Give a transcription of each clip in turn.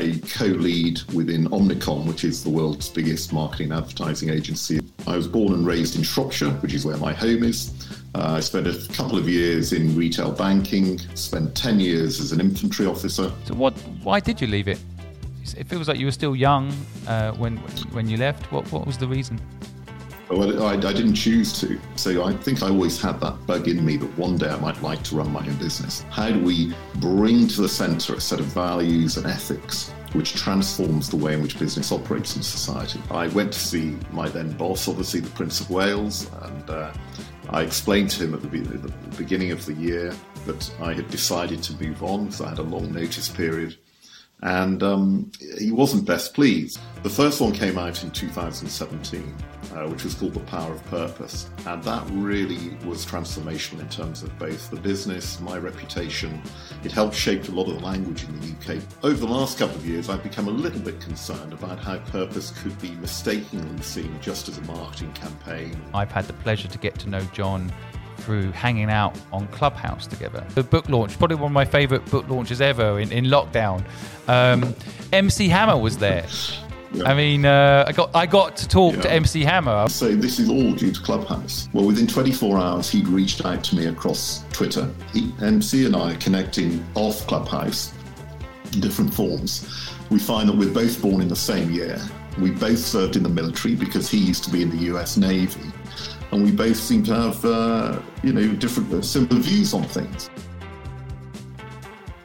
I co lead within Omnicom, which is the world's biggest marketing advertising agency. I was born and raised in Shropshire, which is where my home is. Uh, I spent a couple of years in retail banking, spent 10 years as an infantry officer. So, what? why did you leave it? It feels like you were still young uh, when when you left. What, what was the reason? Well, I, I, didn't choose to. So I think I always had that bug in me that one day I might like to run my own business. How do we bring to the center a set of values and ethics which transforms the way in which business operates in society? I went to see my then boss, obviously the Prince of Wales, and uh, I explained to him at the, the beginning of the year that I had decided to move on because I had a long notice period and um, he wasn't best pleased. The first one came out in 2017, uh, which was called The Power of Purpose, and that really was transformational in terms of both the business, my reputation. It helped shape a lot of the language in the UK. Over the last couple of years, I've become a little bit concerned about how purpose could be mistakenly seen just as a marketing campaign. I've had the pleasure to get to know John through hanging out on Clubhouse together. The book launch, probably one of my favourite book launches ever in, in lockdown. Um, MC Hammer was there. Yeah. I mean, uh, I got I got to talk yeah. to MC Hammer. So this is all due to Clubhouse. Well, within 24 hours, he'd reached out to me across Twitter. He, MC and I are connecting off Clubhouse in different forms. We find that we're both born in the same year. We both served in the military because he used to be in the U.S. Navy and we both seem to have, uh, you know, different, uh, similar views on things.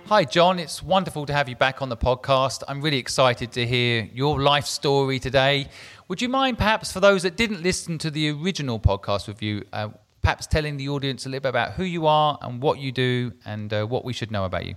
Hi, John. It's wonderful to have you back on the podcast. I'm really excited to hear your life story today. Would you mind, perhaps, for those that didn't listen to the original podcast with you, uh, perhaps telling the audience a little bit about who you are and what you do and uh, what we should know about you?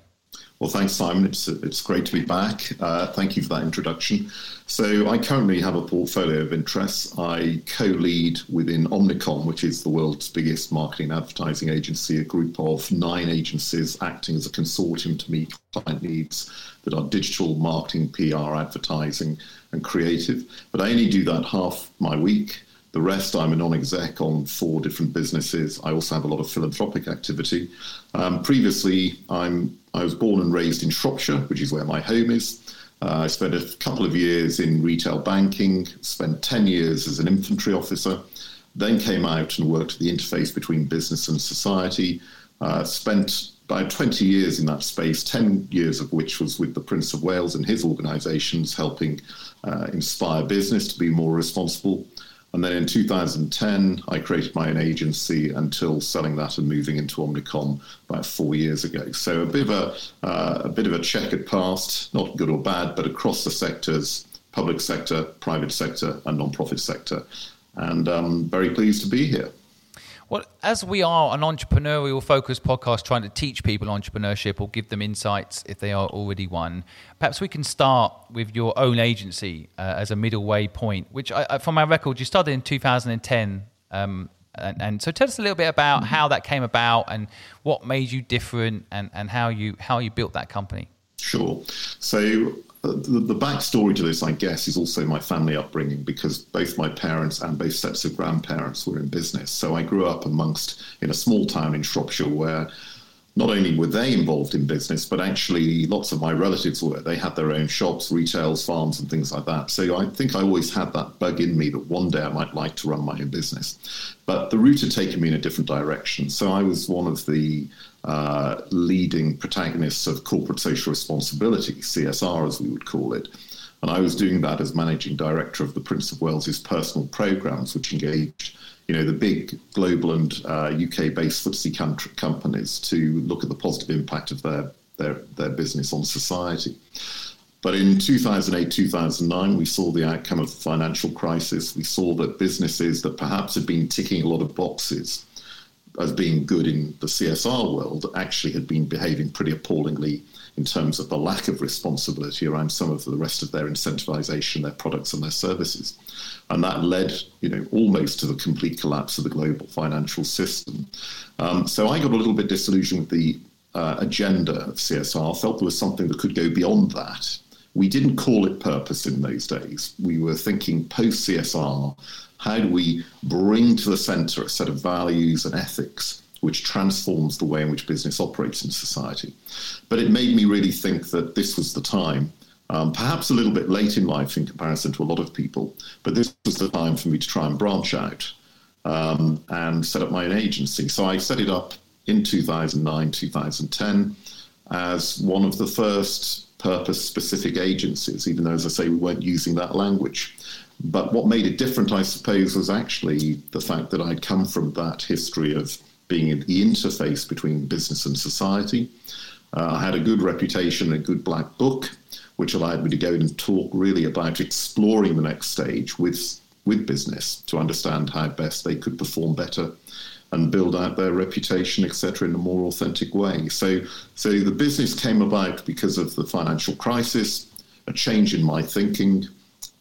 Well, thanks, Simon. It's it's great to be back. Uh, thank you for that introduction. So, I currently have a portfolio of interests. I co-lead within Omnicom, which is the world's biggest marketing advertising agency, a group of nine agencies acting as a consortium to meet client needs that are digital, marketing, PR, advertising, and creative. But I only do that half my week. The rest, I'm a non exec on four different businesses. I also have a lot of philanthropic activity. Um, previously, I'm, I was born and raised in Shropshire, which is where my home is. Uh, I spent a couple of years in retail banking, spent 10 years as an infantry officer, then came out and worked at the interface between business and society. Uh, spent about 20 years in that space, 10 years of which was with the Prince of Wales and his organisations, helping uh, inspire business to be more responsible. And then in 2010, I created my own agency until selling that and moving into Omnicom about four years ago. So a bit of a, uh, a bit of a checkered past, not good or bad, but across the sectors, public sector, private sector, and non-profit sector. And I'm um, very pleased to be here. Well, as we are an entrepreneurial focused podcast trying to teach people entrepreneurship or give them insights if they are already one, perhaps we can start with your own agency uh, as a middle way point, which, I, from my record, you started in 2010. Um, and, and, so tell us a little bit about how that came about and what made you different and, and how you how you built that company. Sure. So the, the backstory to this, I guess, is also my family upbringing because both my parents and both sets of grandparents were in business. So I grew up amongst in a small town in Shropshire where not only were they involved in business, but actually lots of my relatives were. They had their own shops, retails, farms, and things like that. So I think I always had that bug in me that one day I might like to run my own business. But the route had taken me in a different direction. So I was one of the uh, leading protagonists of corporate social responsibility, CSR as we would call it. And I was doing that as managing director of the Prince of Wales's personal programs, which engaged you know, the big global and uh, UK-based FTSE companies to look at the positive impact of their, their, their business on society. But in 2008, 2009, we saw the outcome of the financial crisis. We saw that businesses that perhaps had been ticking a lot of boxes as being good in the CSR world actually had been behaving pretty appallingly in terms of the lack of responsibility around some of the rest of their incentivization, their products and their services. And that led, you know, almost to the complete collapse of the global financial system. Um, so I got a little bit disillusioned with the uh, agenda of CSR, felt there was something that could go beyond that. We didn't call it purpose in those days. We were thinking post CSR, how do we bring to the center a set of values and ethics which transforms the way in which business operates in society. But it made me really think that this was the time Um, perhaps a little bit late in life in comparison to a lot of people, but this was the time for me to try and branch out um, and set up my own agency. So I set it up in 2009, 2010 as one of the first purpose specific agencies, even though, as I say, we weren't using that language. But what made it different, I suppose, was actually the fact that I'd come from that history of being in the interface between business and society. Uh, I had a good reputation, a good black book, which allowed me to go and talk really about exploring the next stage with with business to understand how best they could perform better and build out their reputation, etc., in a more authentic way. So, so the business came about because of the financial crisis, a change in my thinking,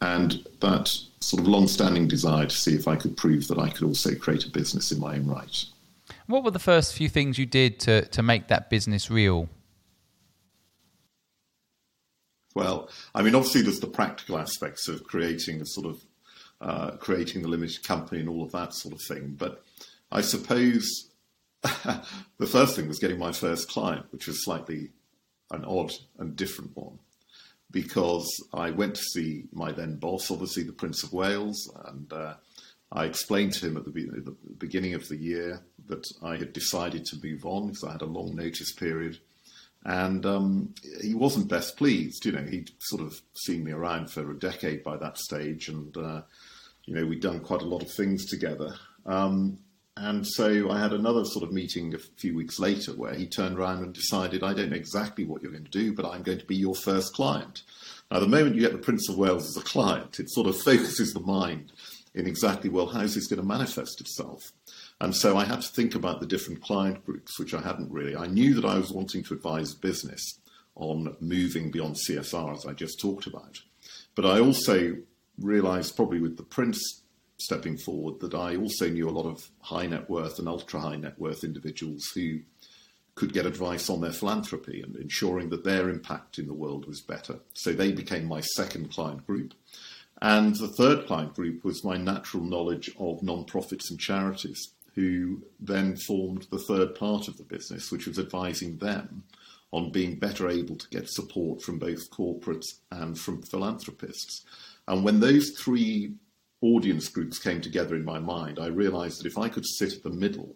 and that sort of long-standing desire to see if I could prove that I could also create a business in my own right. What were the first few things you did to to make that business real? Well, I mean, obviously, there's the practical aspects of creating a sort of uh, creating the limited company and all of that sort of thing. But I suppose the first thing was getting my first client, which was slightly an odd and different one, because I went to see my then boss, obviously the Prince of Wales, and uh, I explained to him at the, the beginning of the year that I had decided to move on because I had a long notice period and um, he wasn't best pleased. You know, he'd sort of seen me around for a decade by that stage, and uh, you know, we'd done quite a lot of things together. Um, and so I had another sort of meeting a few weeks later where he turned around and decided, I don't know exactly what you're going to do, but I'm going to be your first client. Now, the moment you get the Prince of Wales as a client, it sort of focuses the mind in exactly, well, how's this going to manifest itself? And so I had to think about the different client groups, which I hadn't really. I knew that I was wanting to advise business on moving beyond CSR, as I just talked about. But I also realized, probably with the Prince stepping forward, that I also knew a lot of high net worth and ultra high net worth individuals who could get advice on their philanthropy and ensuring that their impact in the world was better. So they became my second client group. And the third client group was my natural knowledge of non-profits and charities who then formed the third part of the business, which was advising them on being better able to get support from both corporates and from philanthropists. And when those three audience groups came together in my mind, I realized that if I could sit at the middle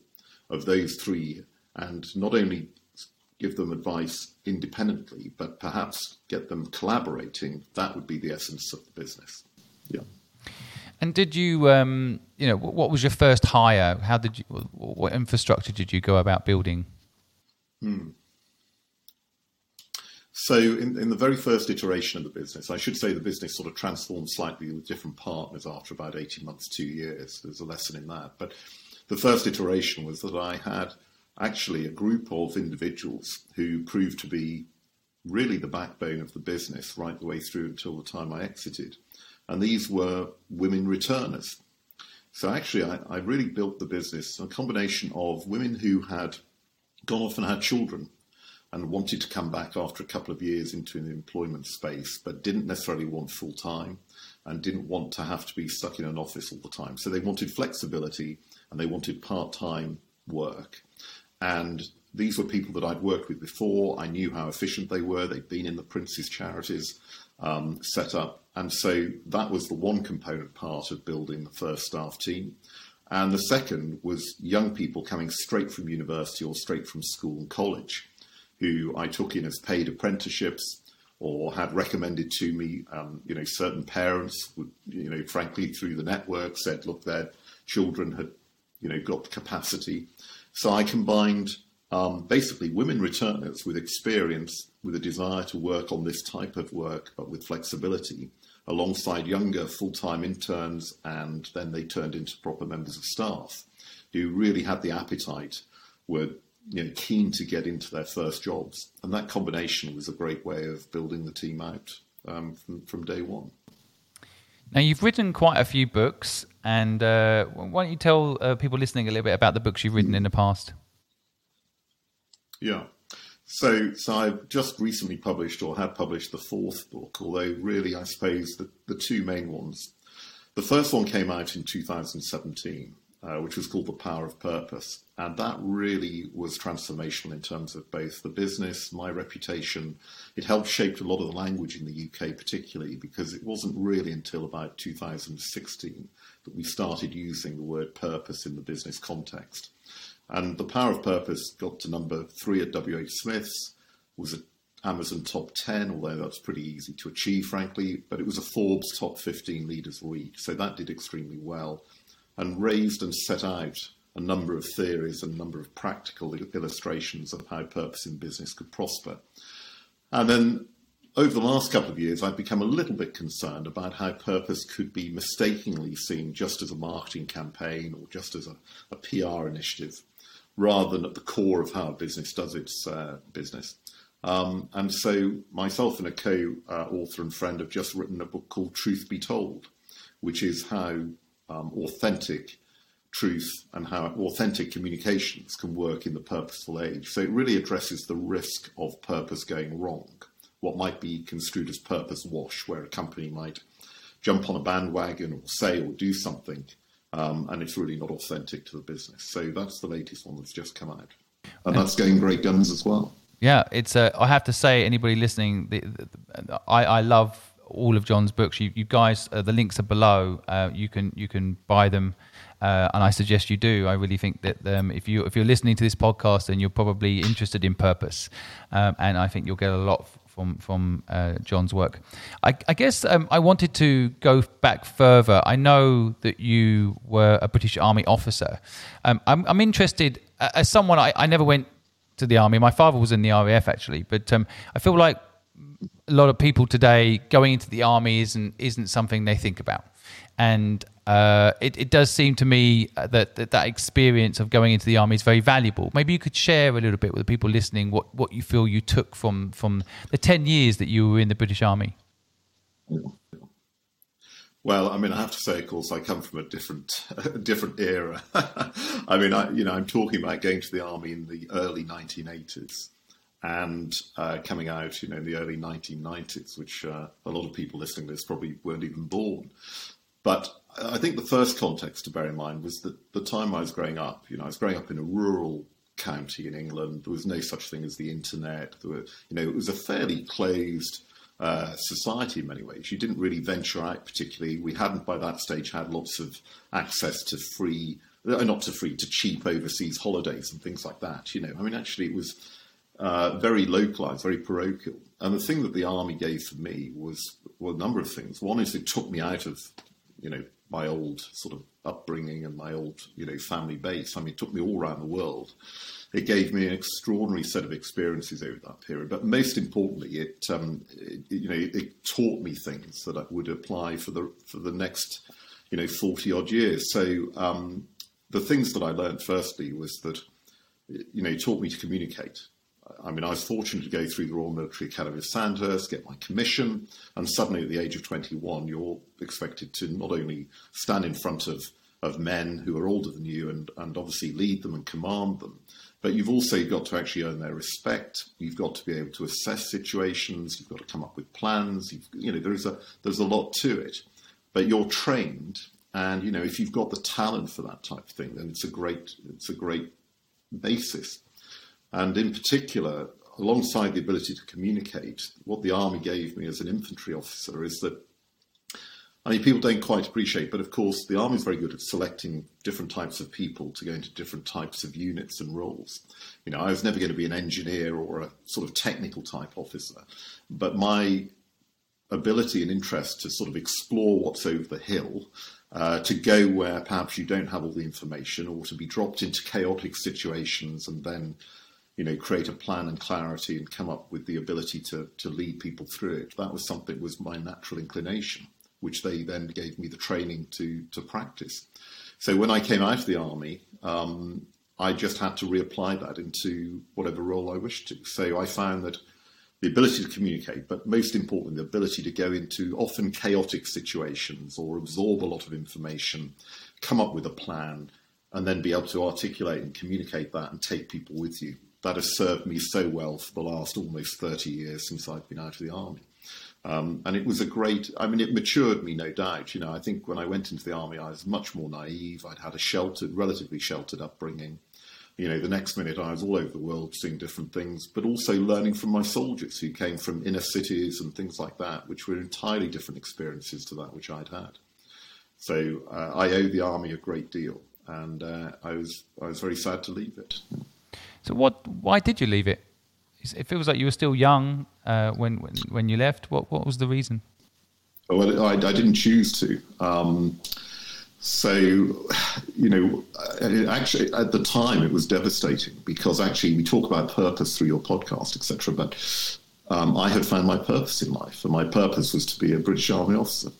of those three and not only give them advice independently, but perhaps get them collaborating, that would be the essence of the business. Yeah. And did you, um, you know, what was your first hire? How did you, what infrastructure did you go about building? Hmm. So, in, in, the very first iteration of the business, I should say the business sort of transformed slightly with different partners after about 18 months, two years. There's a lesson in that. But the first iteration was that I had actually a group of individuals who proved to be really the backbone of the business right the way through until the time I exited and these were women returners. So actually, I, I really built the business a combination of women who had gone off and had children and wanted to come back after a couple of years into an employment space, but didn't necessarily want full time and didn't want to have to be stuck in an office all the time. So they wanted flexibility and they wanted part time work. And these were people that I'd worked with before. I knew how efficient they were. They'd been in the Prince's charities um, set up. And so that was the one component part of building the first staff team. And the second was young people coming straight from university or straight from school and college, who I took in as paid apprenticeships or had recommended to me. Um, you know, certain parents would, you know, frankly, through the network said, look, their children had, you know, got capacity. So I combined um, basically women returners with experience, with a desire to work on this type of work, but with flexibility, alongside younger full time interns, and then they turned into proper members of staff who really had the appetite, were you know, keen to get into their first jobs. And that combination was a great way of building the team out um, from, from day one. Now, you've written quite a few books, and uh, why don't you tell uh, people listening a little bit about the books you've written in the past? Yeah. So, so I've just recently published or had published the fourth book, although really I suppose the, the two main ones. The first one came out in 2017, uh, which was called The Power of Purpose. And that really was transformational in terms of both the business, my reputation. It helped shape a lot of the language in the UK, particularly because it wasn't really until about 2016 that we started using the word purpose in the business context. And The Power of Purpose got to number three at WH Smith's, was at Amazon top 10, although that's pretty easy to achieve, frankly, but it was a Forbes top 15 leaders read. So that did extremely well and raised and set out a number of theories and a number of practical illustrations of how purpose in business could prosper. And then over the last couple of years, I've become a little bit concerned about how purpose could be mistakenly seen just as a marketing campaign or just as a, a PR initiative, rather than at the core of how a business does its uh, business. Um, and so, myself and a co author and friend have just written a book called Truth Be Told, which is how um, authentic truth and how authentic communications can work in the purposeful age. So it really addresses the risk of purpose going wrong, what might be construed as purpose wash, where a company might jump on a bandwagon or say or do something, um, and it's really not authentic to the business. So that's the latest one that's just come out, and that's going great guns as well. Yeah, it's. Uh, I have to say, anybody listening, the, the, I, I love all of John's books. You, you guys, uh, the links are below. Uh, you can you can buy them, uh, and I suggest you do. I really think that um, if you if you're listening to this podcast, then you're probably interested in purpose, um, and I think you'll get a lot from from uh, John's work. I, I guess um, I wanted to go back further. I know that you were a British Army officer. Um, I'm, I'm interested as someone. I, I never went to the army. My father was in the RAF actually, but um, I feel like a lot of people today going into the army isn't isn't something they think about, and uh, it, it does seem to me that, that that experience of going into the army is very valuable. Maybe you could share a little bit with the people listening what, what you feel you took from from the ten years that you were in the British Army. Well, I mean, I have to say, of course, I come from a different, a different era. I mean, I, you know, I'm talking about going to the army in the early 1980s, and uh, coming out, you know, in the early 1990s, which uh, a lot of people listening to this probably weren't even born. But I think the first context to bear in mind was that the time I was growing up, you know, I was growing up in a rural county in England. There was no such thing as the internet. There were, you know, it was a fairly closed uh, society in many ways. You didn't really venture out particularly. We hadn't by that stage had lots of access to free, uh, not to free, to cheap overseas holidays and things like that. You know, I mean, actually, it was uh, very localized, very parochial. And the thing that the army gave for me was well, a number of things. One is it took me out of, you know, my old sort of upbringing and my old, you know, family base. I mean, it took me all around the world. It gave me an extraordinary set of experiences over that period. But most importantly, it, um, it you know, it taught me things that I would apply for the for the next, you know, forty odd years. So um, the things that I learned firstly was that, you know, it taught me to communicate. I mean, I was fortunate to go through the Royal Military Academy of Sandhurst, get my commission, and suddenly at the age of 21, you're expected to not only stand in front of, of men who are older than you and, and obviously lead them and command them, but you've also got to actually earn their respect. You've got to be able to assess situations. You've got to come up with plans. You've, you know, there's a there's a lot to it, but you're trained, and you know, if you've got the talent for that type of thing, then it's a great it's a great basis. And in particular, alongside the ability to communicate, what the army gave me as an infantry officer is that I mean, people don't quite appreciate, but of course, the army is very good at selecting different types of people to go into different types of units and roles. You know, I was never going to be an engineer or a sort of technical type officer, but my ability and interest to sort of explore what's over the hill, uh, to go where perhaps you don't have all the information, or to be dropped into chaotic situations and then you know, create a plan and clarity and come up with the ability to, to lead people through it. That was something was my natural inclination, which they then gave me the training to, to practice. So when I came out of the army, um, I just had to reapply that into whatever role I wished to. So I found that the ability to communicate, but most importantly, the ability to go into often chaotic situations or absorb a lot of information, come up with a plan, and then be able to articulate and communicate that and take people with you that has served me so well for the last almost 30 years since I've been out of the army. Um, and it was a great, I mean, it matured me, no doubt. You know, I think when I went into the army, I was much more naive. I'd had a sheltered, relatively sheltered upbringing. You know, the next minute I was all over the world seeing different things, but also learning from my soldiers who came from inner cities and things like that, which were entirely different experiences to that which I'd had. So uh, I owe the army a great deal, and uh, I was I was very sad to leave it. So what? Why did you leave it? It feels like you were still young uh, when, when when you left. What what was the reason? Well, I, I didn't choose to. Um, so, you know, actually, at the time, it was devastating because actually, we talk about purpose through your podcast, etc. But um, I had found my purpose in life, and my purpose was to be a British Army officer.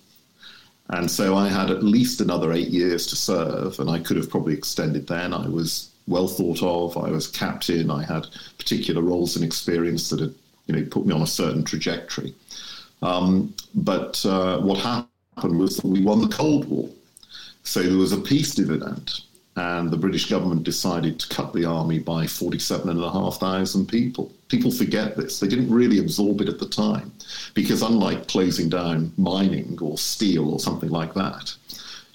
And so I had at least another eight years to serve, and I could have probably extended then. I was well thought of. I was captain. I had particular roles and experience that had, you know, put me on a certain trajectory. Um, but uh, what happened was that we won the Cold War. So there was a peace dividend, and the British government decided to cut the army by 47,500 people. People forget this. They didn't really absorb it at the time, because unlike closing down mining or steel or something like that,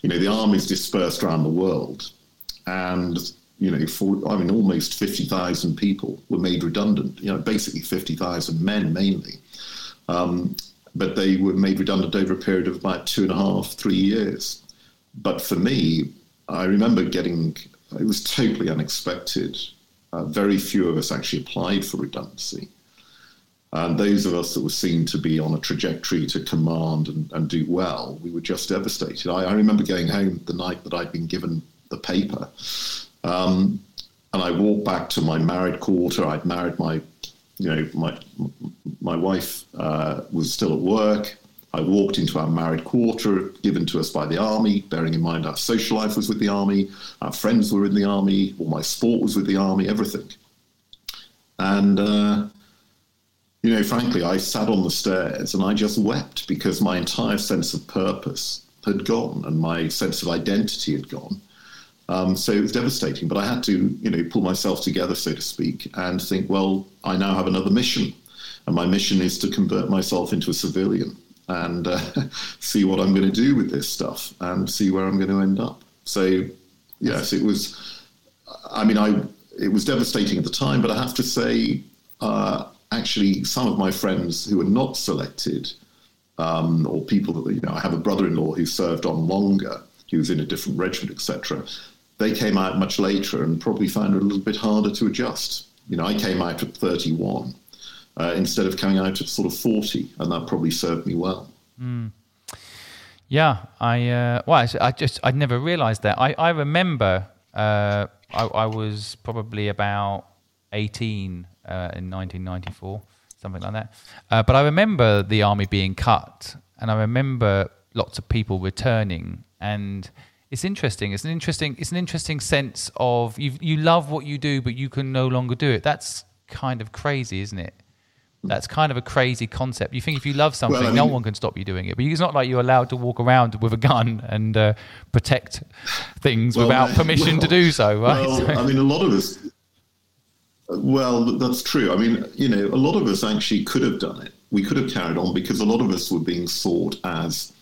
you know, the armies dispersed around the world. And you know, for, I mean, almost 50,000 people were made redundant, you know, basically 50,000 men mainly. Um, but they were made redundant over a period of about two and a half, three years. But for me, I remember getting, it was totally unexpected. Uh, very few of us actually applied for redundancy. And those of us that were seen to be on a trajectory to command and, and do well, we were just devastated. I, I remember going home the night that I'd been given the paper um, and I walked back to my married quarter. I'd married my, you know, my my wife uh, was still at work. I walked into our married quarter given to us by the army, bearing in mind our social life was with the army, our friends were in the army, all my sport was with the army, everything. And, uh, you know, frankly, I sat on the stairs and I just wept because my entire sense of purpose had gone and my sense of identity had gone. Um, so it was devastating, but I had to, you know, pull myself together, so to speak, and think, well, I now have another mission, and my mission is to convert myself into a civilian and uh, see what I'm going to do with this stuff and see where I'm going to end up. So, yes, it was. I mean, I it was devastating at the time, but I have to say, uh, actually, some of my friends who were not selected, um, or people that you know, I have a brother-in-law who served on longer. He was in a different regiment, etc they came out much later and probably found it a little bit harder to adjust. You know, I came out at 31 uh, instead of coming out at sort of 40, and that probably served me well. Mm. Yeah, I uh, well, I just I'd never realised that. I I remember uh, I, I, was probably about 18 uh, in 1994, something like that. Uh, but I remember the army being cut, and I remember lots of people returning and it's interesting. It's an interesting. It's an interesting sense of you. You love what you do, but you can no longer do it. That's kind of crazy, isn't it? That's kind of a crazy concept. You think if you love something, well, I mean, no one can stop you doing it. But it's not like you're allowed to walk around with a gun and uh, protect things well, without permission well, to do so, right? Well, I mean, a lot of us. Well, that's true. I mean, you know, a lot of us actually could have done it. We could have carried on because a lot of us were being sought as,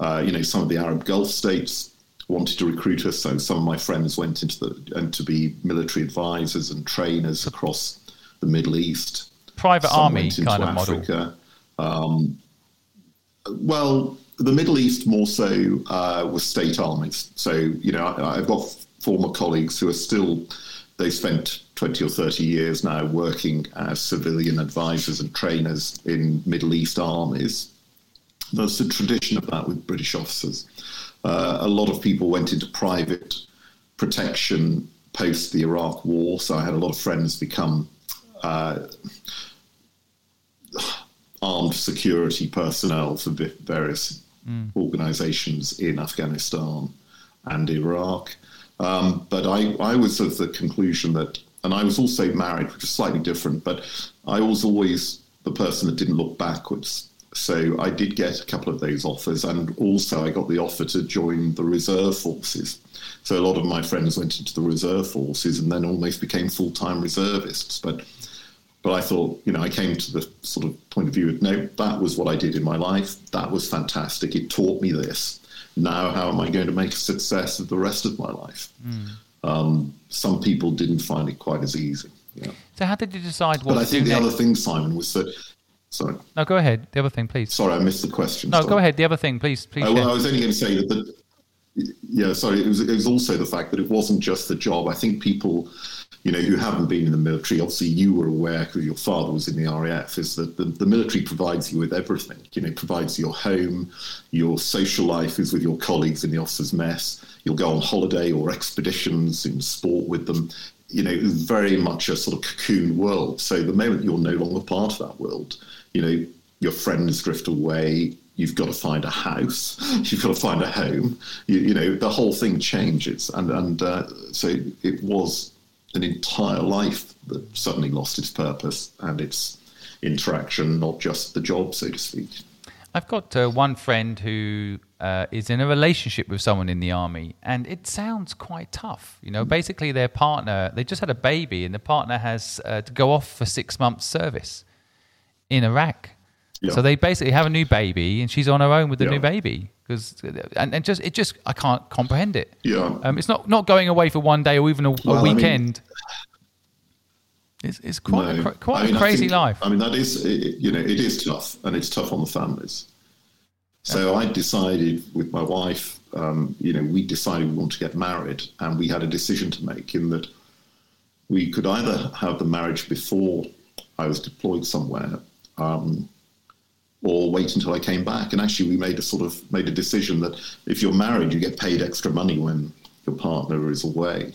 uh, you know, some of the Arab Gulf states wanted to recruit us. So some of my friends went into the and to be military advisors and trainers across the Middle East. Private some army kind of Africa. model. Um, well, the Middle East more so uh, was state armies. So you know, I, I've got former colleagues who are still. They spent 20 or 30 years now working as civilian advisors and trainers in Middle East armies. There's a tradition of that with British officers. Uh, a lot of people went into private protection post the Iraq War. So I had a lot of friends become uh, armed security personnel for various mm. organizations in Afghanistan and Iraq. Um, but I, I was of the conclusion that, and I was also married, which is slightly different, but I was always the person that didn't look backwards. So I did get a couple of those offers, and also I got the offer to join the reserve forces. So a lot of my friends went into the reserve forces and then almost became full time reservists. But but I thought, you know, I came to the sort of point of view of no, that was what I did in my life. That was fantastic. It taught me this. Now, how am I going to make a success of the rest of my life? Mm. Um, some people didn't find it quite as easy. Yeah. So, how did you decide what? But I think the next? other thing, Simon, was that. Sorry. No, go ahead. The other thing, please. Sorry, I missed the question. No, sorry. go ahead. The other thing, please. Please. Uh, well, I was only going to say that. The, yeah, sorry. It was, it was also the fact that it wasn't just the job. I think people you know, who haven't been in the military, obviously you were aware because your father was in the RAF, is that the, the military provides you with everything. You know, provides your home, your social life is with your colleagues in the officers' mess. You'll go on holiday or expeditions in sport with them. You know, it's very much a sort of cocoon world. So the moment you're no longer part of that world, you know, your friends drift away, you've got to find a house, you've got to find a home. You, you know, the whole thing changes, and and uh, so it was an entire life that suddenly lost its purpose and its interaction, not just the job, so to speak. I've got uh, one friend who uh, is in a relationship with someone in the army, and it sounds quite tough. You know, basically, their partner, they just had a baby, and the partner has uh, to go off for six months' service in Iraq. Yeah. So they basically have a new baby, and she's on her own with the yeah. new baby because and, and just it just I can't comprehend it. Yeah, um, it's not not going away for one day or even a, well, weekend. I mean, it's, it's quite no. a, quite I mean, a crazy think, life. I mean, that is you know it is tough, and it's tough on the families. So I decided with my wife, um, you know, we decided we want to get married, and we had a decision to make in that we could either have the marriage before I was deployed somewhere, um, or wait until I came back. And actually, we made a sort of made a decision that if you're married, you get paid extra money when your partner is away.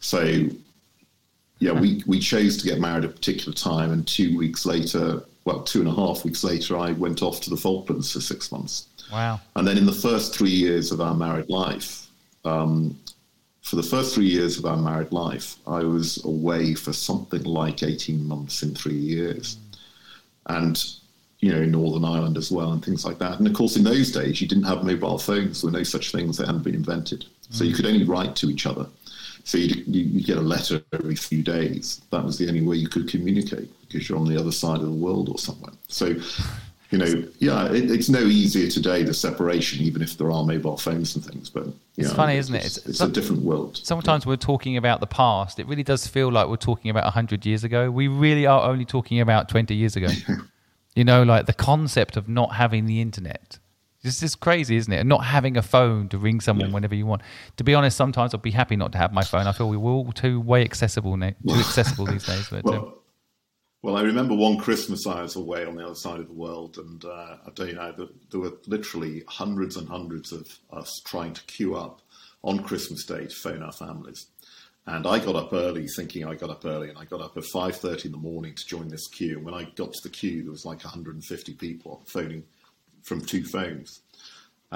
So, yeah, we, we chose to get married at a particular time, and two weeks later, well, two and a half weeks later, I went off to the Falklands for six months. Wow! And then in the first three years of our married life, um, for the first three years of our married life, I was away for something like eighteen months in three years, and you know, Northern Ireland as well, and things like that. And of course, in those days, you didn't have mobile phones. There were no such things that hadn't been invented. So you mm. could only write to each other. So you'd, you get a letter every few days. That was the only way you could communicate because you're on the other side of the world or somewhere. So, you know, yeah, it, it's no easier today, the separation, even if there are mobile phones and things. But it's know, funny, isn't it? It's, it's a different world. Sometimes yeah. we're talking about the past. It really does feel like we're talking about 100 years ago. We really are only talking about 20 years ago. You know, like the concept of not having the internet. This is crazy, isn't it? And not having a phone to ring someone yeah. whenever you want. To be honest, sometimes I'd be happy not to have my phone. I feel we are all too way accessible now, too accessible these days. But, well, um, well, I remember one Christmas I was away on the other side of the world, and uh, I tell you now, there were literally hundreds and hundreds of us trying to queue up on Christmas Day to phone our families. And I got up early, thinking I got up early, and I got up at five thirty in the morning to join this queue. And when I got to the queue, there was like 150 people phoning from two phones.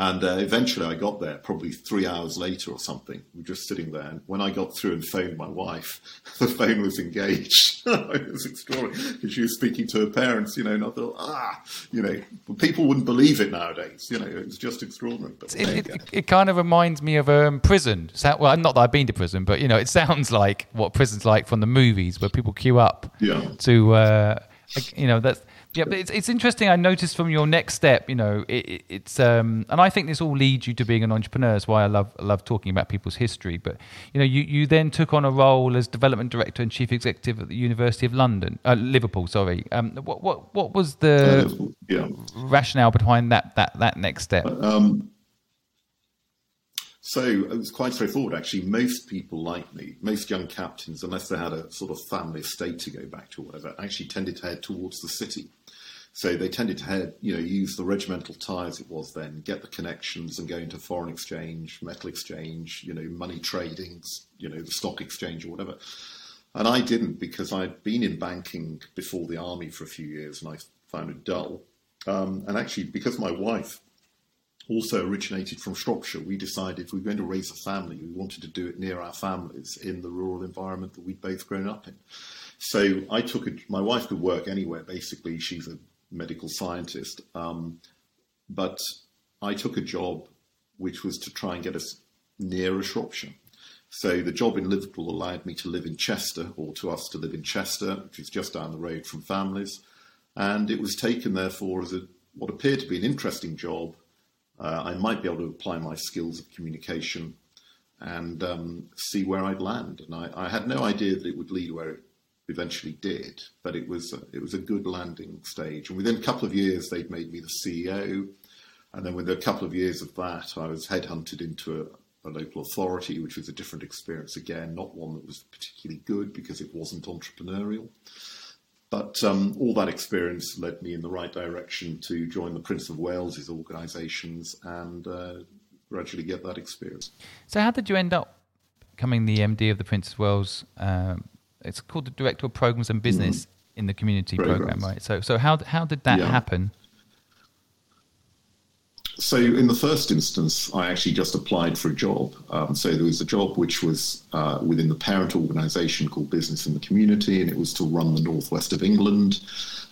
And uh, eventually I got there, probably three hours later or something. We were just sitting there. And when I got through and phoned my wife, the phone was engaged. it was extraordinary because she was speaking to her parents, you know, and I thought, ah, you know, people wouldn't believe it nowadays. You know, it's just extraordinary. But it, it, it, kind of reminds me of um, prison. Well, not that I've been to prison, but, you know, it sounds like what prison's like from the movies where people queue up yeah. to, uh, you know, that's yeah, but it's, it's interesting. I noticed from your next step, you know, it, it's um, and I think this all leads you to being an entrepreneur. That's why I love I love talking about people's history. But you know, you, you then took on a role as development director and chief executive at the University of London, uh, Liverpool. Sorry. Um, what what what was the uh, yeah. rationale behind that that that next step? Um, so it was quite straightforward, actually. Most people like me, most young captains, unless they had a sort of family estate to go back to or whatever, actually tended to head towards the city. So they tended to head, you know, use the regimental ties it was then, get the connections and go into foreign exchange, metal exchange, you know, money tradings, you know, the stock exchange or whatever. And I didn't because I'd been in banking before the army for a few years and I found it dull. Um, and actually, because my wife also originated from Shropshire, we decided if we were going to raise a family, we wanted to do it near our families in the rural environment that we'd both grown up in. So I took a, my wife could work anywhere. Basically, she's a medical scientist. Um, but I took a job which was to try and get us near nearer Shropshire. So the job in Liverpool allowed me to live in Chester, or to us to live in Chester, which is just down the road from families. And it was taken, therefore, as a, what appeared to be an interesting job. Uh, I might be able to apply my skills of communication and um, see where I'd land. And I, I, had no idea that it would lead where it eventually did, but it was a, it was a good landing stage. And within a couple of years, they'd made me the CEO. And then within a couple of years of that, I was headhunted into a, a local authority, which was a different experience again, not one that was particularly good because it wasn't entrepreneurial. But um, all that experience led me in the right direction to join the Prince of Wales's organisations and uh, gradually get that experience. So, how did you end up becoming the MD of the Prince of Wales? Um, it's called the Director of Programs and Business mm in the community Programs. program, right? So, so how how did that yeah. happen? So, in the first instance, I actually just applied for a job. Um, so, there was a job which was uh, within the parent organisation called Business in the Community, and it was to run the northwest of England.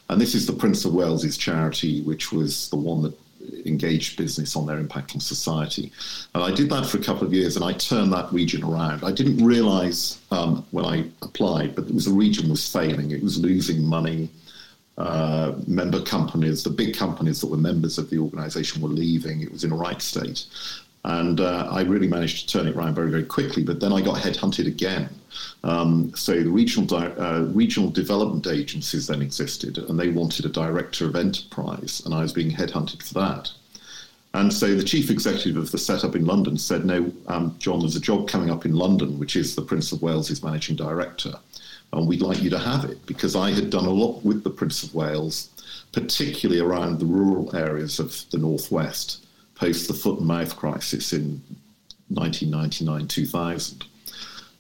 And this is the Prince of Wales's charity, which was the one that engaged business on their impact on society. And I did that for a couple of years, and I turned that region around. I didn't realise um, when I applied, but it was the region was failing. It was losing money. Uh, member companies, the big companies that were members of the organisation were leaving. It was in a right state. And uh, I really managed to turn it around very, very quickly. But then I got headhunted again. Um, so the regional uh, regional development agencies then existed, and they wanted a director of enterprise, and I was being headhunted for that. And so the chief executive of the setup in London said, "No, um, John, there's a job coming up in London, which is the Prince of Wales' managing director." and we'd like you to have it because I had done a lot with the Prince of Wales, particularly around the rural areas of the northwest post the foot and mouth crisis in 1999 2000.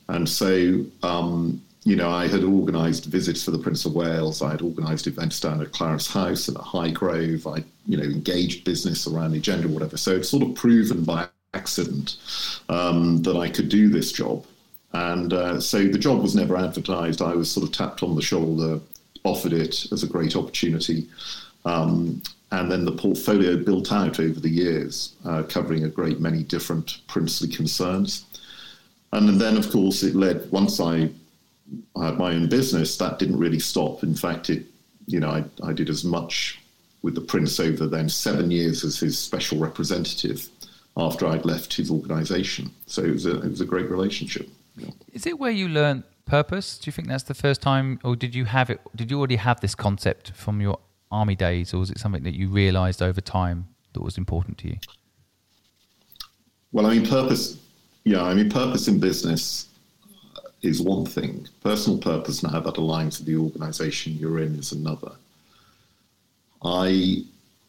And so, um, you know, I had organised visits for the Prince of Wales. I had organised events down at Clarence House and at Highgrove. I, you know, engaged business around the agenda, whatever. So it's sort of proven by accident um, that I could do this job. And uh, so the job was never advertised. I was sort of tapped on the shoulder, offered it as a great opportunity. Um, and then the portfolio built out over the years, uh, covering a great many different princely concerns. And then, of course, it led, once I had my own business, that didn't really stop. In fact, it, you know, I, I did as much with the prince over then seven years as his special representative after I'd left his organization. So it was a, it was a great relationship. Is it where you learn purpose? Do you think that's the first time, or did you have it? Did you already have this concept from your army days, or was it something that you realised over time that was important to you? Well, I mean, purpose. Yeah, I mean, purpose in business uh, is one thing. Personal purpose and how that aligns with the organisation you're in is another. I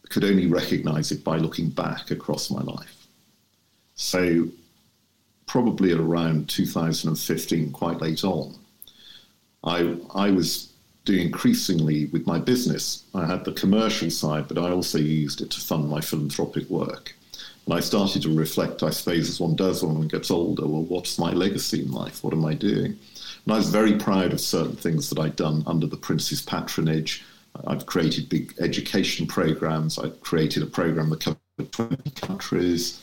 could only recognise it by looking back across my life. So probably around 2015, quite late on, I, I was doing increasingly with my business. I had the commercial side, but I also used it to fund my philanthropic work. And I started to reflect, I suppose, as one does when one gets older, well, what's my legacy in life? What am I doing? And I was very proud of certain things that I'd done under the Prince's patronage. I've created big education programs. I created a program that covered 20 countries.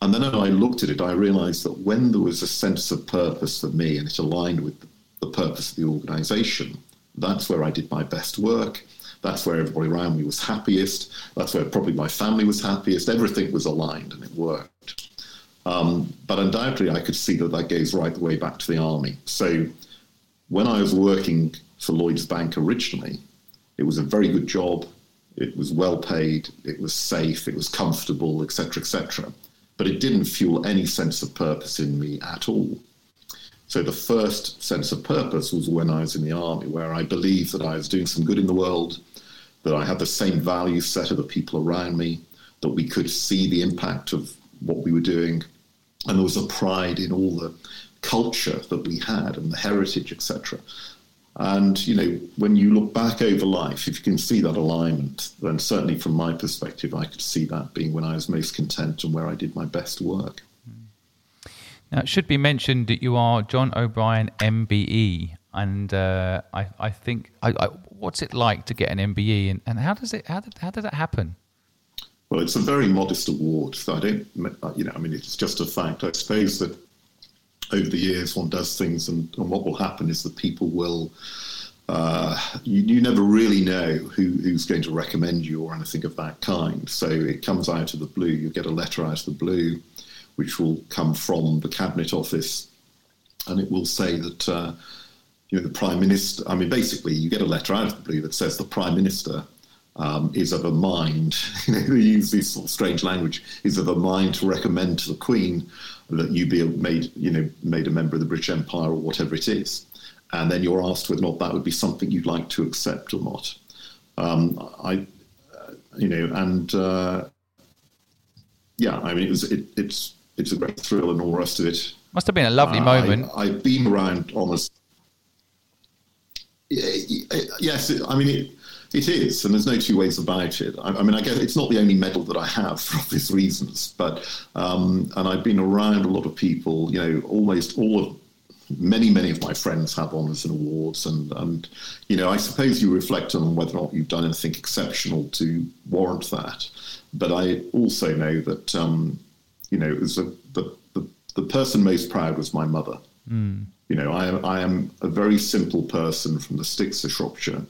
And then when I looked at it, I realized that when there was a sense of purpose for me and it aligned with the purpose of the organization, that's where I did my best work. That's where everybody around me was happiest. That's where probably my family was happiest. Everything was aligned and it worked. Um, but undoubtedly, I could see that that goes right the way back to the army. So when I was working for Lloyds Bank originally, it was a very good job. It was well paid. It was safe. It was comfortable, etc., etc but it didn't fuel any sense of purpose in me at all. So the first sense of purpose was when I was in the army, where I believed that I was doing some good in the world, that I had the same value set of the people around me, that we could see the impact of what we were doing, and there was a pride in all the culture that we had and the heritage, etc. And, you know, when you look back over life, if you can see that alignment, then certainly from my perspective, I could see that being when I was most content and where I did my best work. Now, it should be mentioned that you are John O'Brien MBE. And uh, I, I think, I, I, what's it like to get an MBE and, and how does it, how did, how did that happen? Well, it's a very modest award. So I don't, you know, I mean, it's just a fact. I suppose that over the years, one does things, and, and what will happen is that people will. Uh, you, you, never really know who, who's going to recommend you or anything of that kind. So it comes out of the blue. You get a letter out of the blue, which will come from the cabinet office, and it will say that uh, you know the prime minister. I mean, basically, you get a letter out of the blue that says the prime minister um, is of a mind. You know, they use this sort of strange language. Is of a mind to recommend to the Queen that you be made, you know, made a member of the British Empire or whatever it is, and then you're asked whether or not that would be something you'd like to accept or not. Um, I, uh, you know, and uh, yeah, I mean, it was it, it's it's a great thrill and all the rest of it. Must have been a lovely uh, moment. I, have been around almost. Yes, I mean, it, it is, and there's no two ways about it. I, I, mean, I guess it's not the only medal that I have for obvious reasons, but um, and I've been around a lot of people. You know, almost all of many, many of my friends have honours and awards, and and you know, I suppose you reflect on whether or not you've done anything exceptional to warrant that. But I also know that um, you know, it was a, the, the the person most proud was my mother. Mm. You know, I, I am a very simple person from the sticks of Shropshire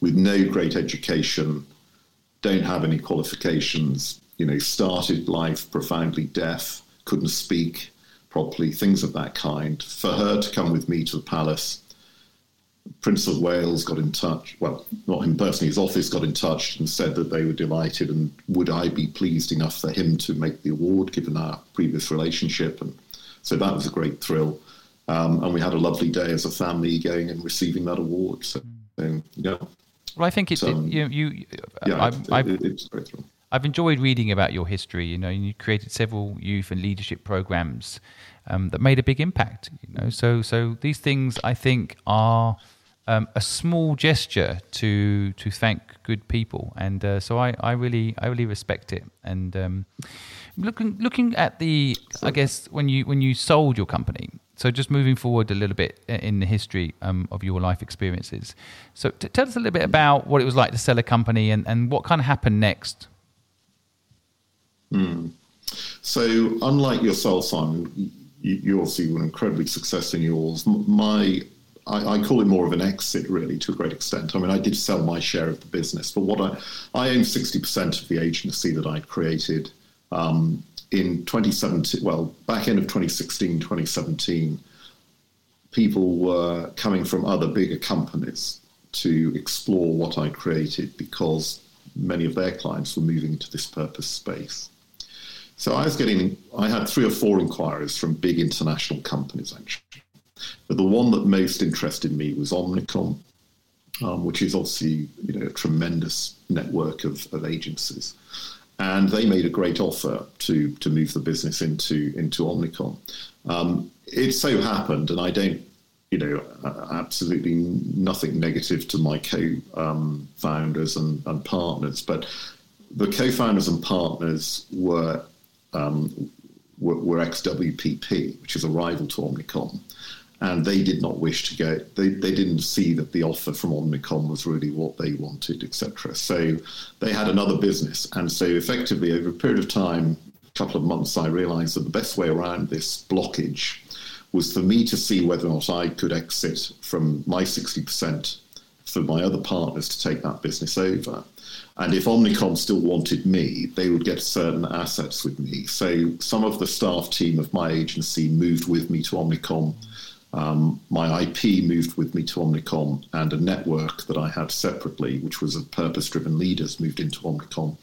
with no great education, don't have any qualifications, you know, started life profoundly deaf, couldn't speak properly, things of that kind. For her to come with me to the palace, Prince of Wales got in touch. Well, not him personally, his office got in touch and said that they were delighted and would I be pleased enough for him to make the award given our previous relationship. And so that was a great thrill. Um, and we had a lovely day as a family going and receiving that award. So, yeah. Well, I think it's it, you. you yeah, I've, I've, it's I've enjoyed reading about your history. You know, you created several youth and leadership programs um, that made a big impact. You know, so so these things I think are um, a small gesture to to thank good people, and uh, so I, I really I really respect it. And um, looking looking at the, I guess when you when you sold your company, so just moving forward a little bit in the history um, of your life experiences. So t- tell us a little bit about what it was like to sell a company and, and what kind of happened next. Mm. So unlike yourself, Simon, you, you obviously were incredibly successful in yours. My I, I, call it more of an exit, really, to a great extent. I mean, I did sell my share of the business, but what I I own sixty percent of the agency that I'd created. Um, in 2017, well, back end of 2016, 2017, people were coming from other bigger companies to explore what I created because many of their clients were moving into this purpose space. So I was getting, I had three or four inquiries from big international companies actually. But the one that most interested me was Omnicom, um, which is obviously you know a tremendous network of, of agencies and they made a great offer to to move the business into into Omnicom. Um, it so happened, and I don't, you know, absolutely nothing negative to my co-founders um, and, and, partners, but the co-founders and partners were um, were, were which is a rival to Omnicom and they did not wish to go. They, they didn't see that the offer from Omnicom was really what they wanted, etc. So they had another business, and so effectively over a period of time, a couple of months, I realised that the best way around this blockage was for me to see whether or not I could exit from my sixty percent for my other partners to take that business over. And if Omnicom still wanted me, they would get certain assets with me. So some of the staff team of my agency moved with me to Omnicom um, my IP moved with me to Omnicom, and a network that I had separately, which was of purpose driven leaders, moved into Omnicom.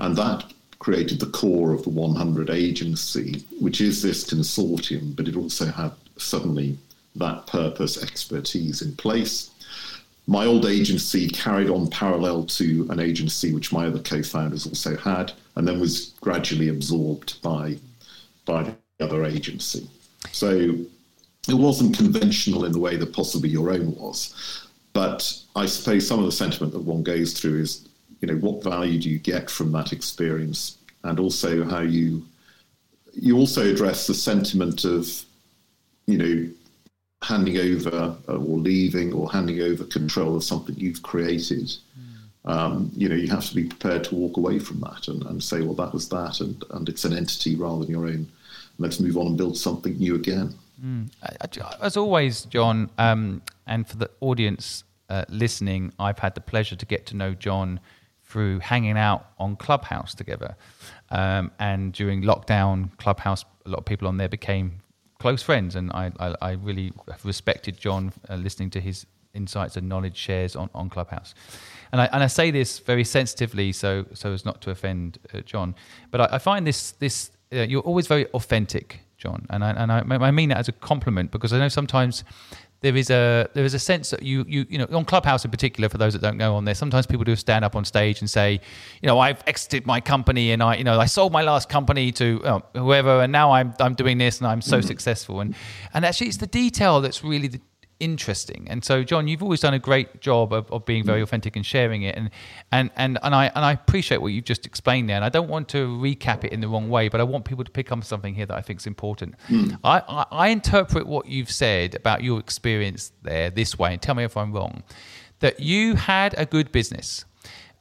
And that created the core of the 100 agency, which is this consortium, but it also had suddenly that purpose expertise in place. My old agency carried on parallel to an agency which my other co founders also had, and then was gradually absorbed by, by the other agency. So it wasn't conventional in the way that possibly your own was. But I suppose some of the sentiment that one goes through is, you know, what value do you get from that experience, and also how you you also address the sentiment of, you know, handing over uh, or leaving or handing over control of something you've created. Mm. Um, you know, you have to be prepared to walk away from that and, and say, well, that was that, and, and it's an entity rather than your own. Let's move on and build something new again. Mm. As always, John, um, and for the audience uh, listening, I've had the pleasure to get to know John through hanging out on Clubhouse together. Um, and during lockdown, Clubhouse, a lot of people on there became close friends, and I, I, I really respected John uh, listening to his insights and knowledge shares on, on Clubhouse. And I, and I say this very sensitively, so so as not to offend uh, John. But I, I, find this this uh, you're always very authentic, John, and I and I, I mean that as a compliment because I know sometimes there is a there is a sense that you you you know on Clubhouse in particular for those that don't go on there sometimes people do stand up on stage and say you know I've exited my company and I you know I sold my last company to uh, whoever and now I'm I'm doing this and I'm so mm-hmm. successful and and actually it's the detail that's really the, interesting. And so, John, you've always done a great job of, of being very mm. authentic and sharing it. And, and, and, and, I, and I appreciate what you've just explained there. And I don't want to recap it in the wrong way, but I want people to pick up something here that I think is important. Mm. I, I, I interpret what you've said about your experience there this way, and tell me if I'm wrong that you had a good business.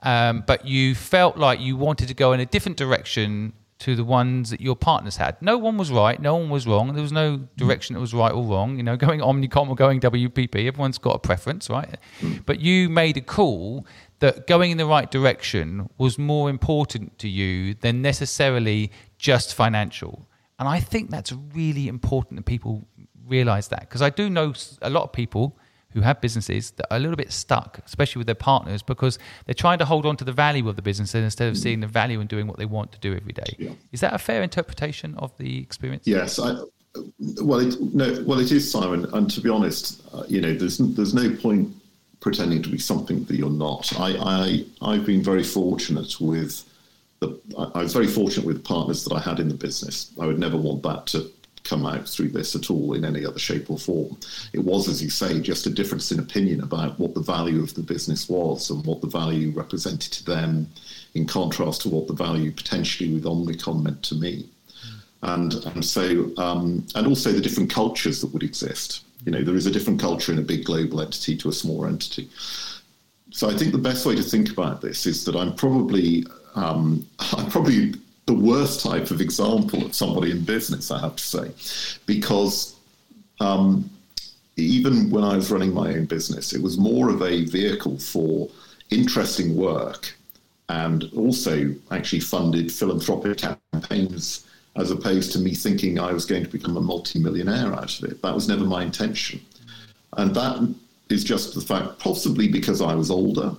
Um, but you felt like you wanted to go in a different direction to the ones that your partners had. No one was right, no one was wrong. There was no direction that was right or wrong. You know, going Omnicom or going WPP, everyone's got a preference, right? But you made a call that going in the right direction was more important to you than necessarily just financial. And I think that's really important that people realize that because I do know a lot of people who have businesses that are a little bit stuck, especially with their partners, because they're trying to hold on to the value of the business instead of seeing the value and doing what they want to do every day. Yeah. Is that a fair interpretation of the experience? Yes. I, well, it, no, well, it is, Simon. And to be honest, uh, you know, there's there's no point pretending to be something that you're not. I, I I've been very fortunate with the. I was very fortunate with partners that I had in the business. I would never want that to come out through this at all in any other shape or form. It was, as you say, just a difference in opinion about what the value of the business was and what the value represented to them in contrast to what the value potentially with Omnicom meant to me. And, and so, um, and also the different cultures that would exist. You know, there is a different culture in a big global entity to a small entity. So I think the best way to think about this is that I'm probably um, I'm probably the worst type of example of somebody in business, I have to say, because um, even when I was running my own business, it was more of a vehicle for interesting work and also actually funded philanthropic campaigns as opposed to me thinking I was going to become a multimillionaire out of it. That was never my intention. And that is just the fact, possibly because I was older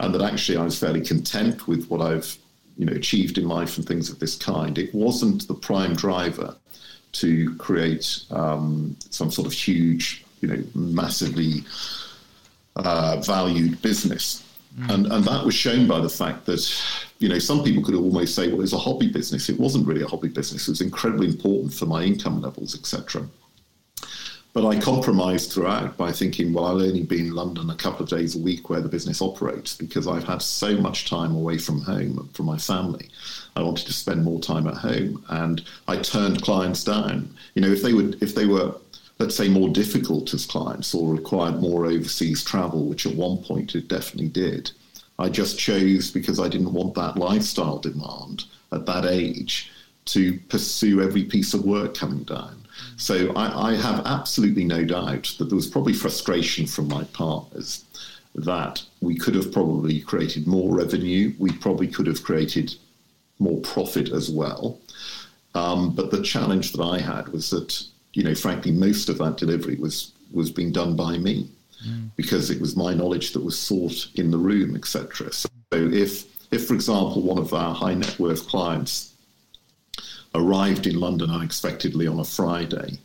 and that actually I was fairly content with what I've you know achieved in life and things of this kind. It wasn't the prime driver to create um, some sort of huge, you know, massively uh, valued business. Mm. And, and that was shown by the fact that, you know, some people could almost say, well, it's a hobby business. It wasn't really a hobby business. It was incredibly important for my income levels, etc. But I compromised throughout by thinking, well, I'll only be in London a couple of days a week where the business operates because I've had so much time away from home, from my family. I wanted to spend more time at home, and I turned clients down. You know, if they would, if they were, let's say, more difficult as clients or required more overseas travel, which at one point it definitely did, I just chose because I didn't want that lifestyle demand at that age to pursue every piece of work coming down. So I, I, have absolutely no doubt that there was probably frustration from my partners that we could have probably created more revenue. We probably could have created more profit as well. Um, but the challenge that I had was that, you know, frankly, most of that delivery was was being done by me mm. because it was my knowledge that was sought in the room, etc. So if, if, for example, one of our high net worth clients arrived in London unexpectedly on a Friday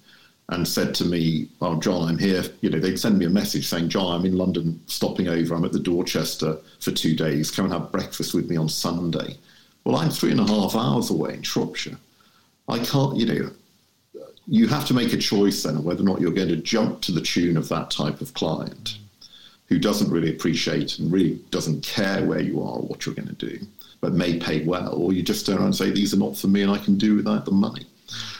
and said to me, "Oh, John, I'm here." You know, they'd send me a message saying, "John, I'm in London, stopping over. I'm at the Dorchester for two days. Come and have breakfast with me on Sunday." Well, I'm three and a half hours away in Shropshire. I can't, you know. You have to make a choice then whether or not you're going to jump to the tune of that type of client who doesn't really appreciate and really doesn't care where you are or what you're going to do but may pay well, or you just turn around and say these are not for me and I can do without the money.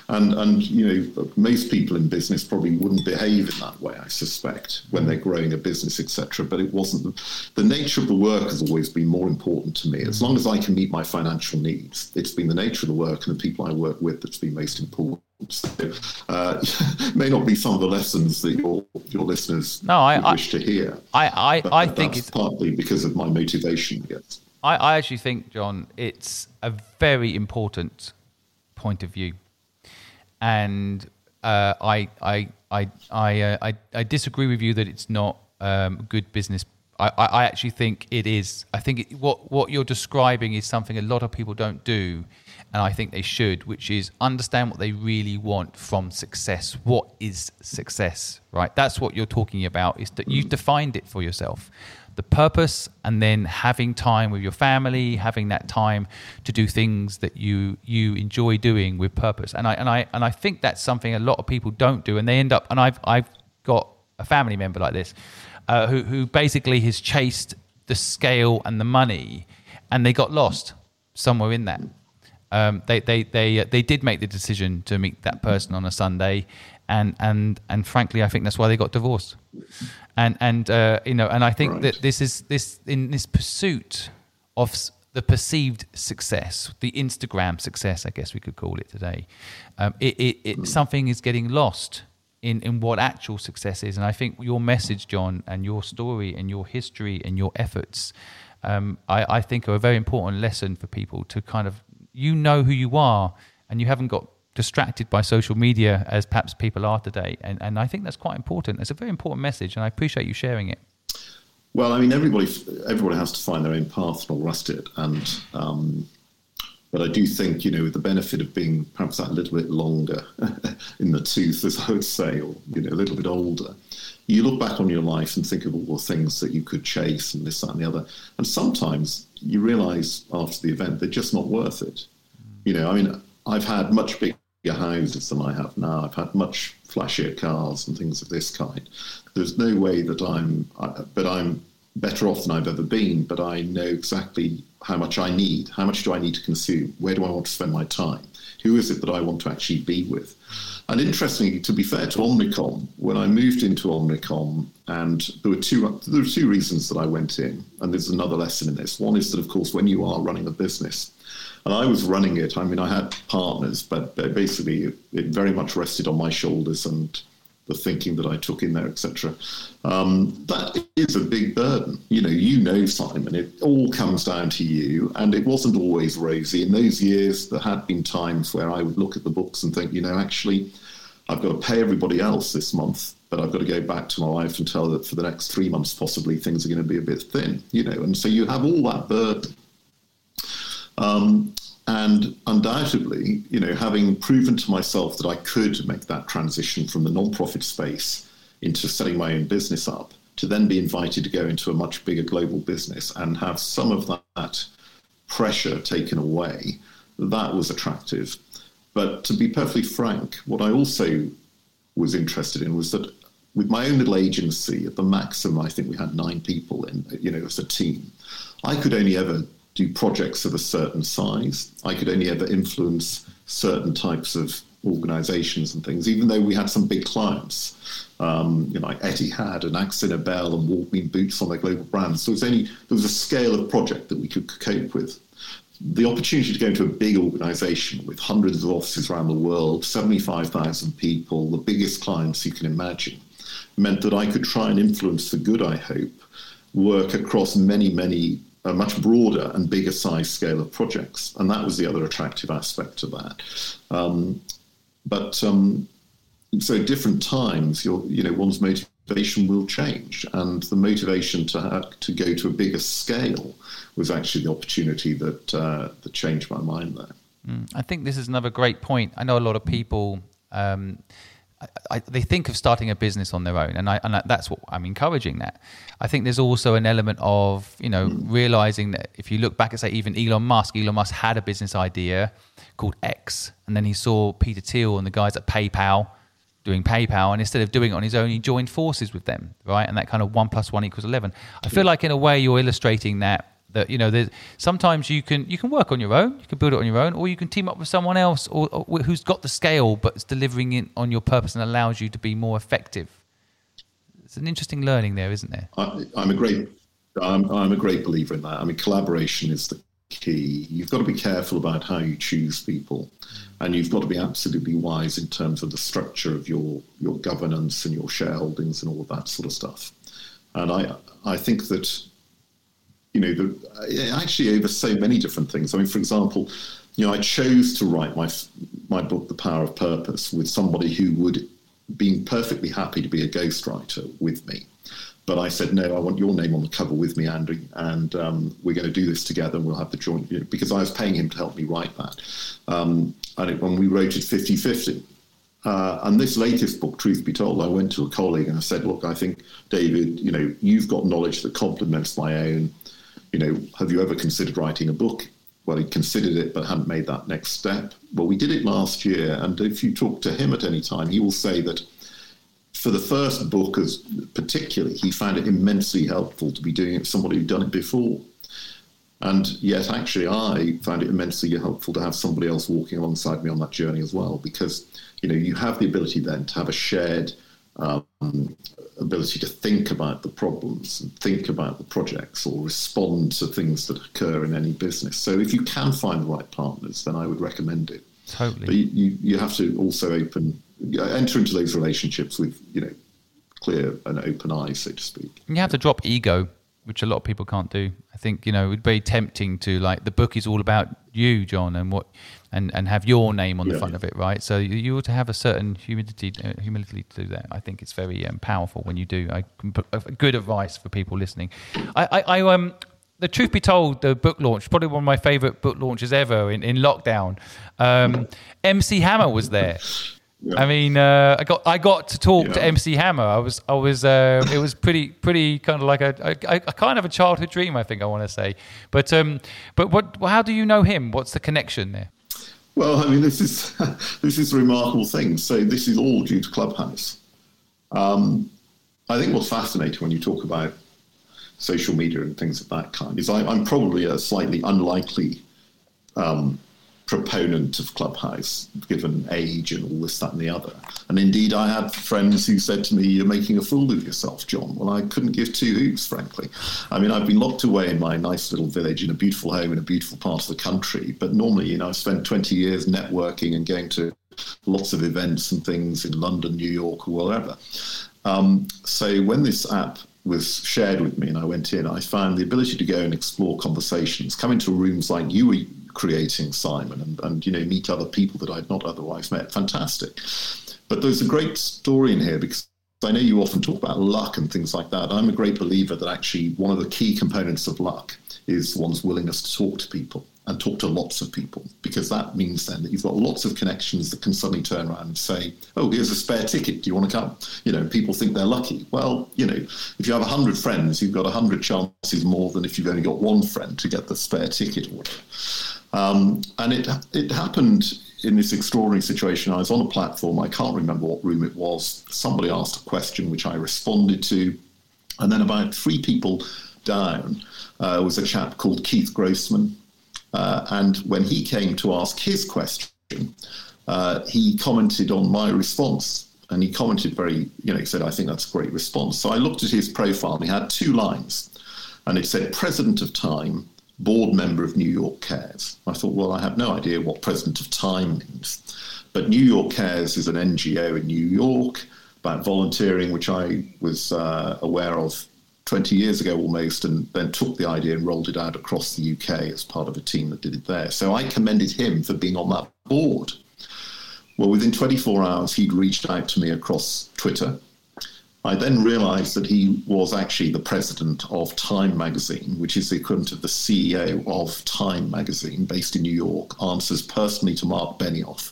And and you know most people in business probably wouldn't behave in that way. I suspect when they're growing a business, etc. But it wasn't the, the nature of the work has always been more important to me. As long as I can meet my financial needs, it's been the nature of the work and the people I work with that's been most important. So, uh, may not be some of the lessons that your your listeners no, I, wish to hear. I I, I think it's partly because of my motivation. Yes. I, I actually think, John, it's a very important point of view, and uh, I I I I, uh, I, I disagree with you that it's not um, good business. I, I actually think it is. I think it, what what you're describing is something a lot of people don't do, and I think they should, which is understand what they really want from success. What is success, right? That's what you're talking about. Is that you've defined it for yourself the purpose and then having time with your family having that time to do things that you you enjoy doing with purpose. And i and i and i think that's something a lot of people don't do and they end up and i've i've got a family member like this uh, who who basically has chased the scale and the money and they got lost somewhere in that. Um, they they they uh, they did make the decision to meet that person on a Sunday, and and and frankly, I think that's why they got divorced and and uh, you know, and I think right. that this is this in this pursuit of the perceived success, the Instagram success, I guess we could call it today. Um, it, it, it mm. something is getting lost in in what actual success is, and I think your message, John, and your story, and your history, and your efforts, um, I, I think are a very important lesson for people to kind of you know who you are, and you haven't got distracted by social media as perhaps people are today. And, and I think that's quite important. It's a very important message, and I appreciate you sharing it. Well, I mean, everybody everybody has to find their own path all rest it. And um, but I do think, you know, with the benefit of being perhaps that little bit longer in the tooth, as I would say, or you know, a little bit older, you look back on your life and think of all the things that you could chase and this, that, and the other. And sometimes you realise after the event they're just not worth it. You know, I mean, I've had much bigger houses than I have now. I've had much flashier cars and things of this kind. There's no way that I'm, but I'm better off than I've ever been. But I know exactly how much I need. How much do I need to consume? Where do I want to spend my time? Who is it that I want to actually be with? And interestingly, to be fair to Omnicom, when I moved into Omnicom, and there were two there were two reasons that I went in, and there's another lesson in this. One is that, of course, when you are running a business, and I was running it. I mean, I had partners, but basically it, very much rested on my shoulders and the thinking that I took in there, etc. Um, that is a big burden. You know, you know, Simon, it all comes down to you. And it wasn't always rosy. In those years, there had been times where I would look at the books and think, you know, actually, I've got to pay everybody else this month, but I've got to go back to my wife and tell her that for the next three months, possibly things are going to be a bit thin, you know. And so you have all that burden. Um, and undoubtedly, you know, having proven to myself that I could make that transition from the non-profit space into setting my own business up, to then be invited to go into a much bigger global business and have some of that pressure taken away, that was attractive. But to be perfectly frank, what I also was interested in was that with my own little agency, at the maximum, I think we had nine people in, you know, as a team. I could only ever do projects of a certain size. I could only ever influence certain types of organizations and things, even though we had some big clients, um, you know, like Etihad and AkzoNobel and Walgreen Boots on their global brands. So it was only, there was a scale of project that we could cope with. The opportunity to go into a big organization with hundreds of offices around the world, 75,000 people, the biggest clients you can imagine, meant that I could try and influence for good, I hope, work across many, many a much broader and bigger size scale of projects. And that was the other attractive aspect of that. Um, but um, so different times, your, you know, one's motivation will change, and the motivation to have, to go to a bigger scale was actually the opportunity that uh, that changed my mind there. Mm, I think this is another great point. I know a lot of people. Um, I, they think of starting a business on their own, and, I, and that's what I'm encouraging. That I think there's also an element of you know mm. realizing that if you look back and say even Elon Musk, Elon Musk had a business idea called X, and then he saw Peter Thiel and the guys at PayPal doing PayPal, and instead of doing it on his own, he joined forces with them, right? And that kind of one plus one equals eleven. I feel like in a way you're illustrating that that you know sometimes you can you can work on your own you can build it on your own or you can team up with someone else or, or who's got the scale but is delivering it on your purpose and allows you to be more effective it's an interesting learning there isn't there I, am a great I'm, I'm a great believer in that i mean collaboration is the key. You've got to be careful about how you choose people, and you've got to be absolutely wise in terms of the structure of your your governance and your shareholdings and all of that sort of stuff. And I I think that you know the, actually over so many different things. I mean, for example, you know, I chose to write my my book, The Power of Purpose, with somebody who would be perfectly happy to be a ghostwriter with me. But I said, no, I want your name on the cover with me, Andrew, and um, we're going to do this together and we'll have the joint, you know, because I was paying him to help me write that. Um, and it, when we wrote it 50 50. Uh, and this latest book, truth be told, I went to a colleague and I said, look, I think, David, you know, you've got knowledge that complements my own. You know, have you ever considered writing a book? Well, he considered it but hadn't made that next step. Well, we did it last year. And if you talk to him at any time, he will say that for the first book, as particularly, he found it immensely helpful to be doing it with somebody who'd done it before. And yet, actually, I found it immensely helpful to have somebody else walking alongside me on that journey as well, because you know you have the ability then to have a shared um, ability to think about the problems and think about the projects or respond to things that occur in any business. So, if you can find the right partners, then I would recommend it. Totally. But you, you, have to also open enter into those relationships with you know clear and open eyes, so to speak. You have to drop ego, which a lot of people can't do. I think you know it'd be tempting to like the book is all about you, John, and what and and have your name on the yeah, front of it, right? So you, you ought to have a certain humility uh, humility to do that. I think it's very um, powerful when you do. I good advice for people listening. I, I, I um the truth be told, the book launch probably one of my favourite book launches ever in in lockdown. Um, MC Hammer was there. Yeah. I mean, uh, I got I got to talk yeah. to MC Hammer. I was I was uh, it was pretty pretty kind of like a, a, a, kind of a childhood dream. I think I want to say, but um, but what how do you know him? What's the connection there? Well, I mean, this is this is a remarkable thing. So this is all due to Clubhouse. Um, I think what's fascinating when you talk about social media and things of that kind is I, am probably a slightly unlikely um, proponent of Clubhouse, given age and all this, that, and the other. And indeed, I had friends who said to me, You're making a fool of yourself, John. Well, I couldn't give two hoots, frankly. I mean, I've been locked away in my nice little village in a beautiful home in a beautiful part of the country. But normally, you know, I've spent 20 years networking and going to lots of events and things in London, New York, or wherever. Um, so when this app was shared with me and I went in, I found the ability to go and explore conversations, come into rooms like you were creating Simon and, and you know meet other people that I'd not otherwise met. Fantastic. But there's a great story in here because I know you often talk about luck and things like that. I'm a great believer that actually one of the key components of luck is one's willingness to talk to people and talk to lots of people because that means then that you've got lots of connections that can suddenly turn around and say, "Oh, here's a spare ticket. Do you want to come?" You know, people think they're lucky. Well, you know, if you have hundred friends, you've got hundred chances more than if you've only got one friend to get the spare ticket or whatever. Um, and it it happened in this extraordinary situation. I was on a platform. I can't remember what room it was. Somebody asked a question which I responded to, and then about three people down uh, was a chap called Keith Grossman. Uh, and when he came to ask his question, uh, he commented on my response. And he commented very, you know, he said, I think that's a great response. So I looked at his profile and he had two lines. And it said, President of Time, board member of New York Cares. I thought, well, I have no idea what President of Time means. But New York Cares is an NGO in New York about volunteering, which I was uh, aware of 20 years ago almost, and then took the idea and rolled it out across the UK as part of a team that did it there. So I commended him for being on that board. Well, within 24 hours, he'd reached out to me across Twitter I then realized that he was actually the president of Time magazine, which is the equivalent of the CEO of Time magazine, based in New York, answers personally to Marc Benioff.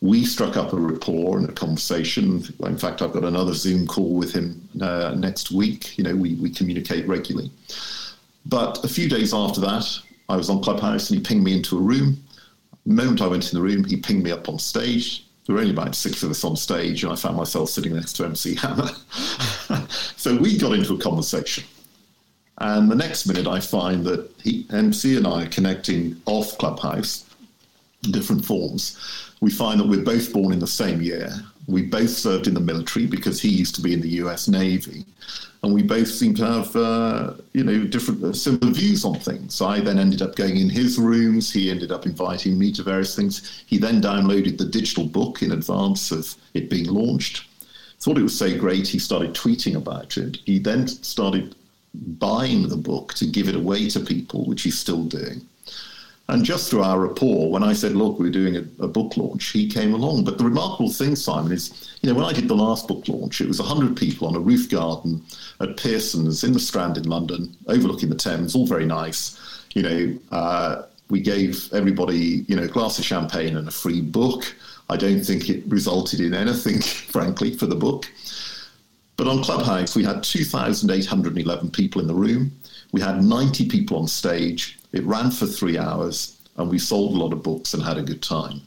We struck up a rapport and a conversation. In fact, I've got another Zoom call with him uh, next week. You know, we, we communicate regularly. But a few days after that, I was on Clubhouse and he pinged me into a room. The moment I went in the room, he pinged me up on stage there were only about six of us on stage, and I found myself sitting next to MC Hammer. so we got into a conversation. And the next minute, I find that he, MC and I are connecting off Clubhouse in different forms. We find that we're both born in the same year, We both served in the military because he used to be in the U.S. Navy, and we both seem to have, uh, you know, different uh, similar views on things. I then ended up going in his rooms. He ended up inviting me to various things. He then downloaded the digital book in advance of it being launched. Thought it was so great, he started tweeting about it. He then started buying the book to give it away to people, which he's still doing. And just through our rapport, when I said, look, we're doing a, a, book launch, he came along. But the remarkable thing, Simon, is, you know, when I did the last book launch, it was 100 people on a roof garden at Pearson's in the Strand in London, overlooking the Thames, all very nice. You know, uh, we gave everybody, you know, a glass of champagne and a free book. I don't think it resulted in anything, frankly, for the book. But on Clubhouse, we had 2,811 people in the room. We had 90 people on stage it ran for three hours, and we sold a lot of books and had a good time.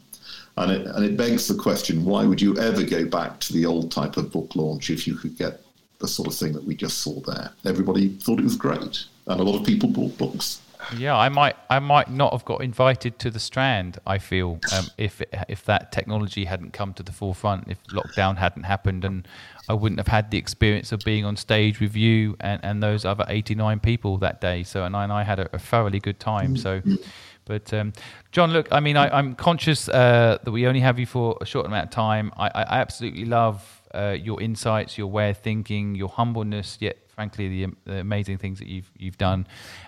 And it, and it begs the question why would you ever go back to the old type of book launch if you could get the sort of thing that we just saw there? Everybody thought it was great, and a lot of people bought books. Yeah, I might, I might not have got invited to the Strand. I feel um, if it, if that technology hadn't come to the forefront, if lockdown hadn't happened, and I wouldn't have had the experience of being on stage with you and, and those other 89 people that day. So, and I, and I had a, a thoroughly good time. So, but um, John, look, I mean, I, am conscious uh, that we only have you for a short amount of time. I, I absolutely love uh, your insights, your way of thinking, your humbleness, yet frankly the, the amazing things that you've you've done.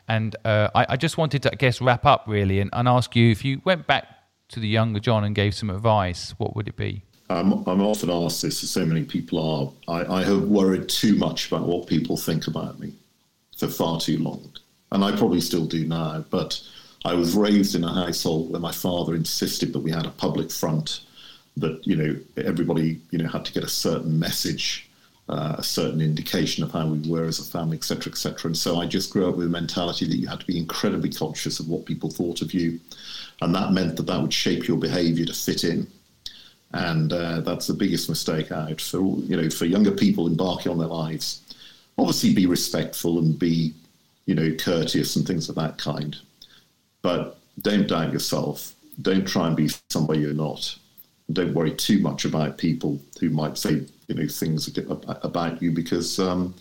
And uh, I, I, just wanted to, I guess, wrap up really and, and ask you if you went back to the younger John and gave some advice, what would it be? I'm, I'm often asked this, as so many people are. I, I have worried too much about what people think about me for far too long. And I probably still do now. But I was raised in a household where my father insisted that we had a public front, that, you know, everybody, you know, had to get a certain message. Uh, a certain indication of how we were as a family, etc., etc. And so I just grew up with a mentality that you had to be incredibly conscious of what people thought of you, and that meant that that would shape your behaviour to fit in and uh, that's the biggest mistake out for you know for younger people embarking on their lives. Obviously, be respectful and be you know courteous and things of that kind, but don't doubt yourself. Don't try and be somebody you're not. Don't worry too much about people who might say you know things about you because um,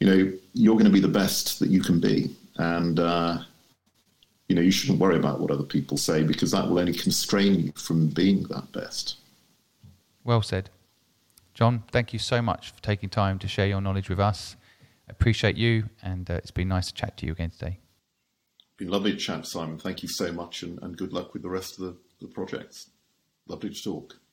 you know you're going to be the best that you can be, and uh, you know, you shouldn't worry about what other people say because that will only constrain you from being that best. Well said. John, thank you so much for taking time to share your knowledge with us. I appreciate you, and uh, it's been nice to chat to you again today. Been lovely to chat, Simon. Thank you so much, and, and good luck with the rest of the, the projects. Lovely to talk.